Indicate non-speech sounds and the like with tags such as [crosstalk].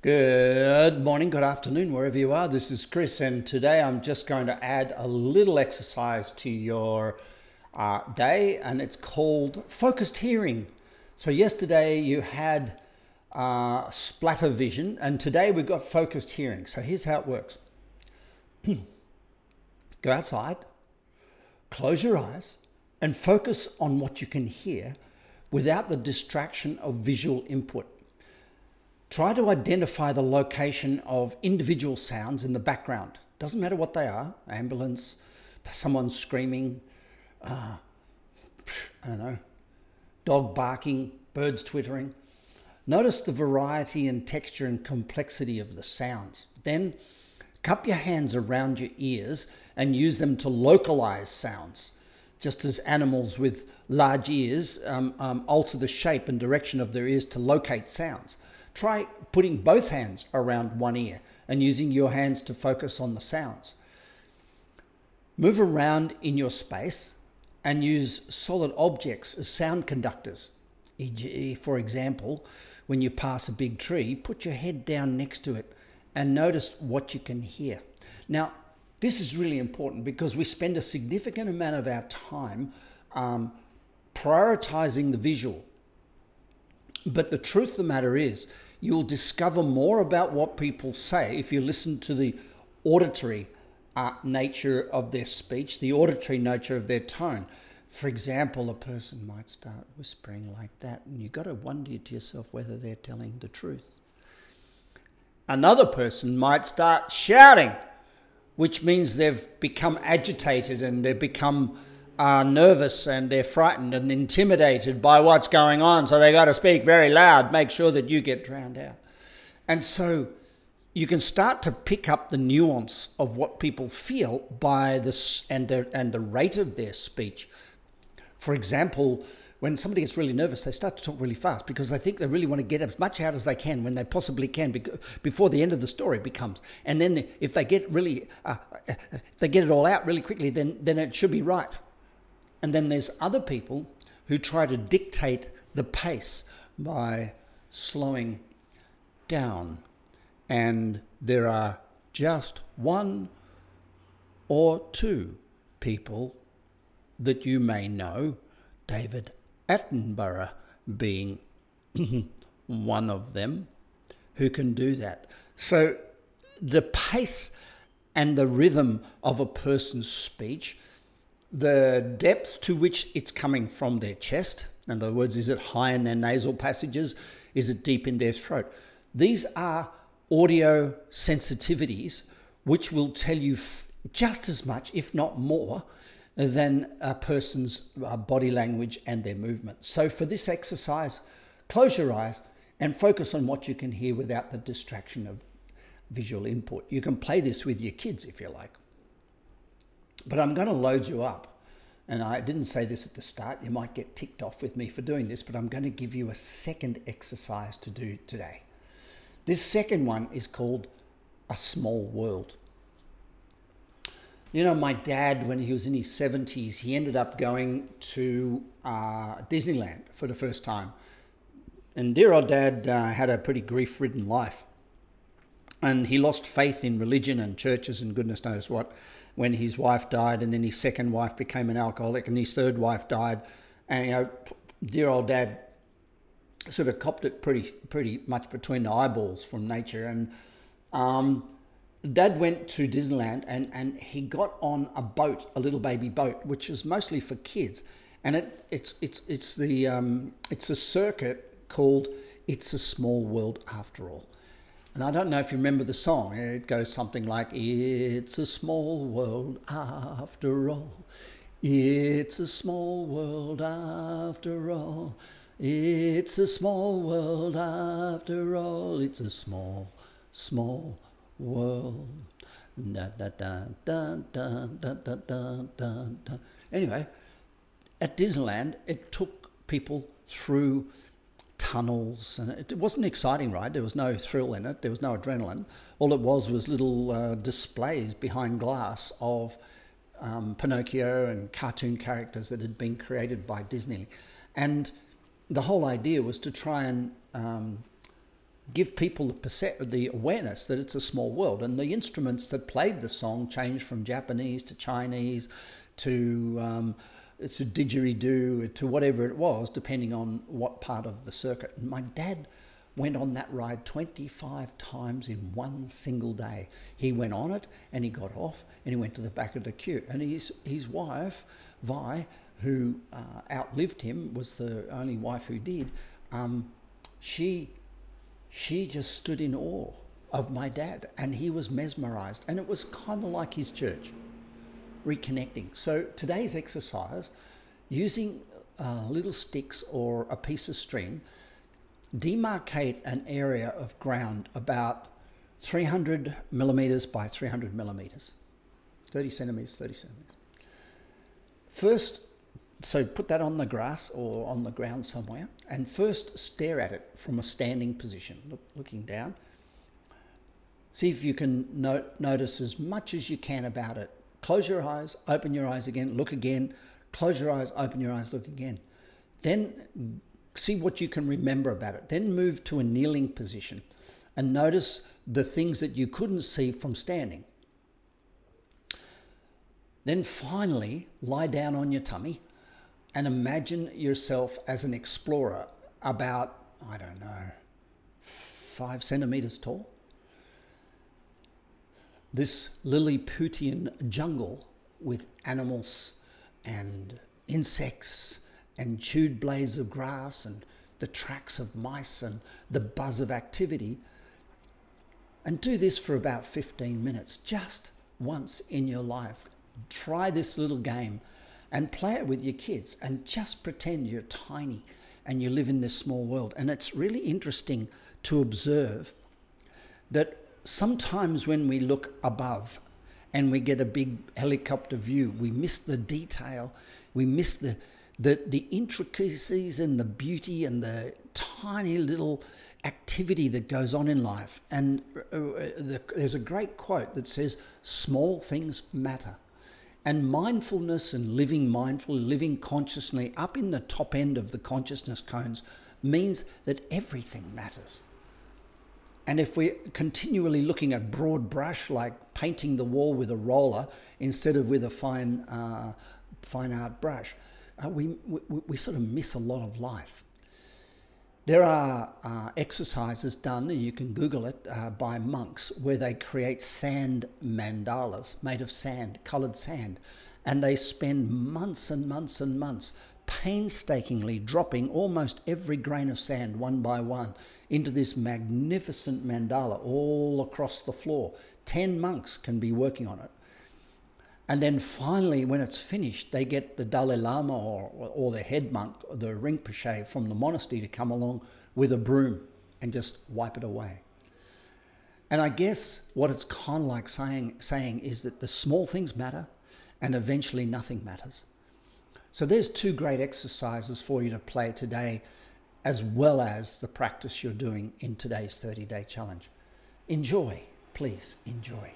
Good morning, good afternoon, wherever you are. This is Chris, and today I'm just going to add a little exercise to your uh, day, and it's called focused hearing. So, yesterday you had uh, splatter vision, and today we've got focused hearing. So, here's how it works [clears throat] go outside, close your eyes, and focus on what you can hear without the distraction of visual input. Try to identify the location of individual sounds in the background. Doesn't matter what they are ambulance, someone screaming, uh, I don't know, dog barking, birds twittering. Notice the variety and texture and complexity of the sounds. Then cup your hands around your ears and use them to localize sounds. Just as animals with large ears um, um, alter the shape and direction of their ears to locate sounds. Try putting both hands around one ear and using your hands to focus on the sounds. Move around in your space and use solid objects as sound conductors. E.g., for example, when you pass a big tree, put your head down next to it and notice what you can hear. Now, this is really important because we spend a significant amount of our time um, prioritizing the visual. But the truth of the matter is, you'll discover more about what people say if you listen to the auditory uh, nature of their speech, the auditory nature of their tone. For example, a person might start whispering like that, and you've got to wonder to yourself whether they're telling the truth. Another person might start shouting, which means they've become agitated and they've become are nervous and they're frightened and intimidated by what's going on. So they got to speak very loud, make sure that you get drowned out. And so you can start to pick up the nuance of what people feel by this and the, and the rate of their speech. For example, when somebody gets really nervous, they start to talk really fast because they think they really want to get as much out as they can when they possibly can before the end of the story becomes. And then if they get really, uh, they get it all out really quickly, then then it should be right. And then there's other people who try to dictate the pace by slowing down. And there are just one or two people that you may know, David Attenborough being [clears throat] one of them, who can do that. So the pace and the rhythm of a person's speech the depth to which it's coming from their chest. In other words, is it high in their nasal passages? Is it deep in their throat? These are audio sensitivities which will tell you f- just as much, if not more, than a person's uh, body language and their movement. So, for this exercise, close your eyes and focus on what you can hear without the distraction of visual input. You can play this with your kids if you like. But I'm going to load you up. And I didn't say this at the start. You might get ticked off with me for doing this, but I'm going to give you a second exercise to do today. This second one is called A Small World. You know, my dad, when he was in his 70s, he ended up going to uh, Disneyland for the first time. And dear old dad uh, had a pretty grief ridden life. And he lost faith in religion and churches and goodness knows what when his wife died, and then his second wife became an alcoholic, and his third wife died. And you know, dear old dad sort of copped it pretty pretty much between the eyeballs from nature. And um, Dad went to Disneyland, and and he got on a boat, a little baby boat, which is mostly for kids. And it it's it's it's the um, it's a circuit called "It's a Small World After All." And I don't know if you remember the song. It goes something like, It's a small world after all. It's a small world after all. It's a small world after all. It's a small, small world. Da, da, da, da, da, da, da, da, da. Anyway, at Disneyland, it took people through tunnels, and it wasn't an exciting ride. There was no thrill in it. There was no adrenaline. All it was was little uh, displays behind glass of um, Pinocchio and cartoon characters that had been created by Disney, and the whole idea was to try and um, give people the, perce- the awareness that it's a small world. And the instruments that played the song changed from Japanese to Chinese to um, to didgeridoo to whatever it was, depending on what part of the circuit. And my dad went on that ride 25 times in one single day. He went on it and he got off and he went to the back of the queue. And his, his wife, Vi, who uh, outlived him, was the only wife who did, um, she, she just stood in awe of my dad and he was mesmerized. And it was kind of like his church, reconnecting. So today's exercise, using uh, little sticks or a piece of string, demarcate an area of ground about 300 millimeters by 300 millimeters, 30 centimeters, 30 centimeters. First, so put that on the grass or on the ground somewhere, and first stare at it from a standing position, look, looking down. See if you can notice as much as you can about it. Close your eyes, open your eyes again, look again, close your eyes, open your eyes, look again. Then see what you can remember about it. Then move to a kneeling position and notice the things that you couldn't see from standing. Then finally, lie down on your tummy and imagine yourself as an explorer about, I don't know, five centimeters tall. This Lilliputian jungle with animals and insects and chewed blades of grass and the tracks of mice and the buzz of activity. And do this for about 15 minutes, just once in your life. Try this little game and play it with your kids and just pretend you're tiny and you live in this small world. And it's really interesting to observe that sometimes when we look above and we get a big helicopter view, we miss the detail, we miss the the, the intricacies and the beauty and the tiny little activity that goes on in life. And uh, uh, the, there's a great quote that says, Small things matter. And mindfulness and living mindfully, living consciously up in the top end of the consciousness cones means that everything matters. And if we're continually looking at broad brush, like painting the wall with a roller instead of with a fine, uh, fine art brush, uh, we, we, we, sort of miss a lot of life. There are uh, exercises done, you can Google it, uh, by monks where they create sand mandalas made of sand, coloured sand, and they spend months and months and months painstakingly dropping almost every grain of sand one by one into this magnificent mandala all across the floor. Ten monks can be working on it. And then finally, when it's finished, they get the Dalai Lama or, or the head monk, the Rinpoche from the monastery to come along with a broom and just wipe it away. And I guess what it's kind of like saying, saying is that the small things matter and eventually nothing matters. So there's two great exercises for you to play today, as well as the practice you're doing in today's 30 day challenge. Enjoy, please enjoy.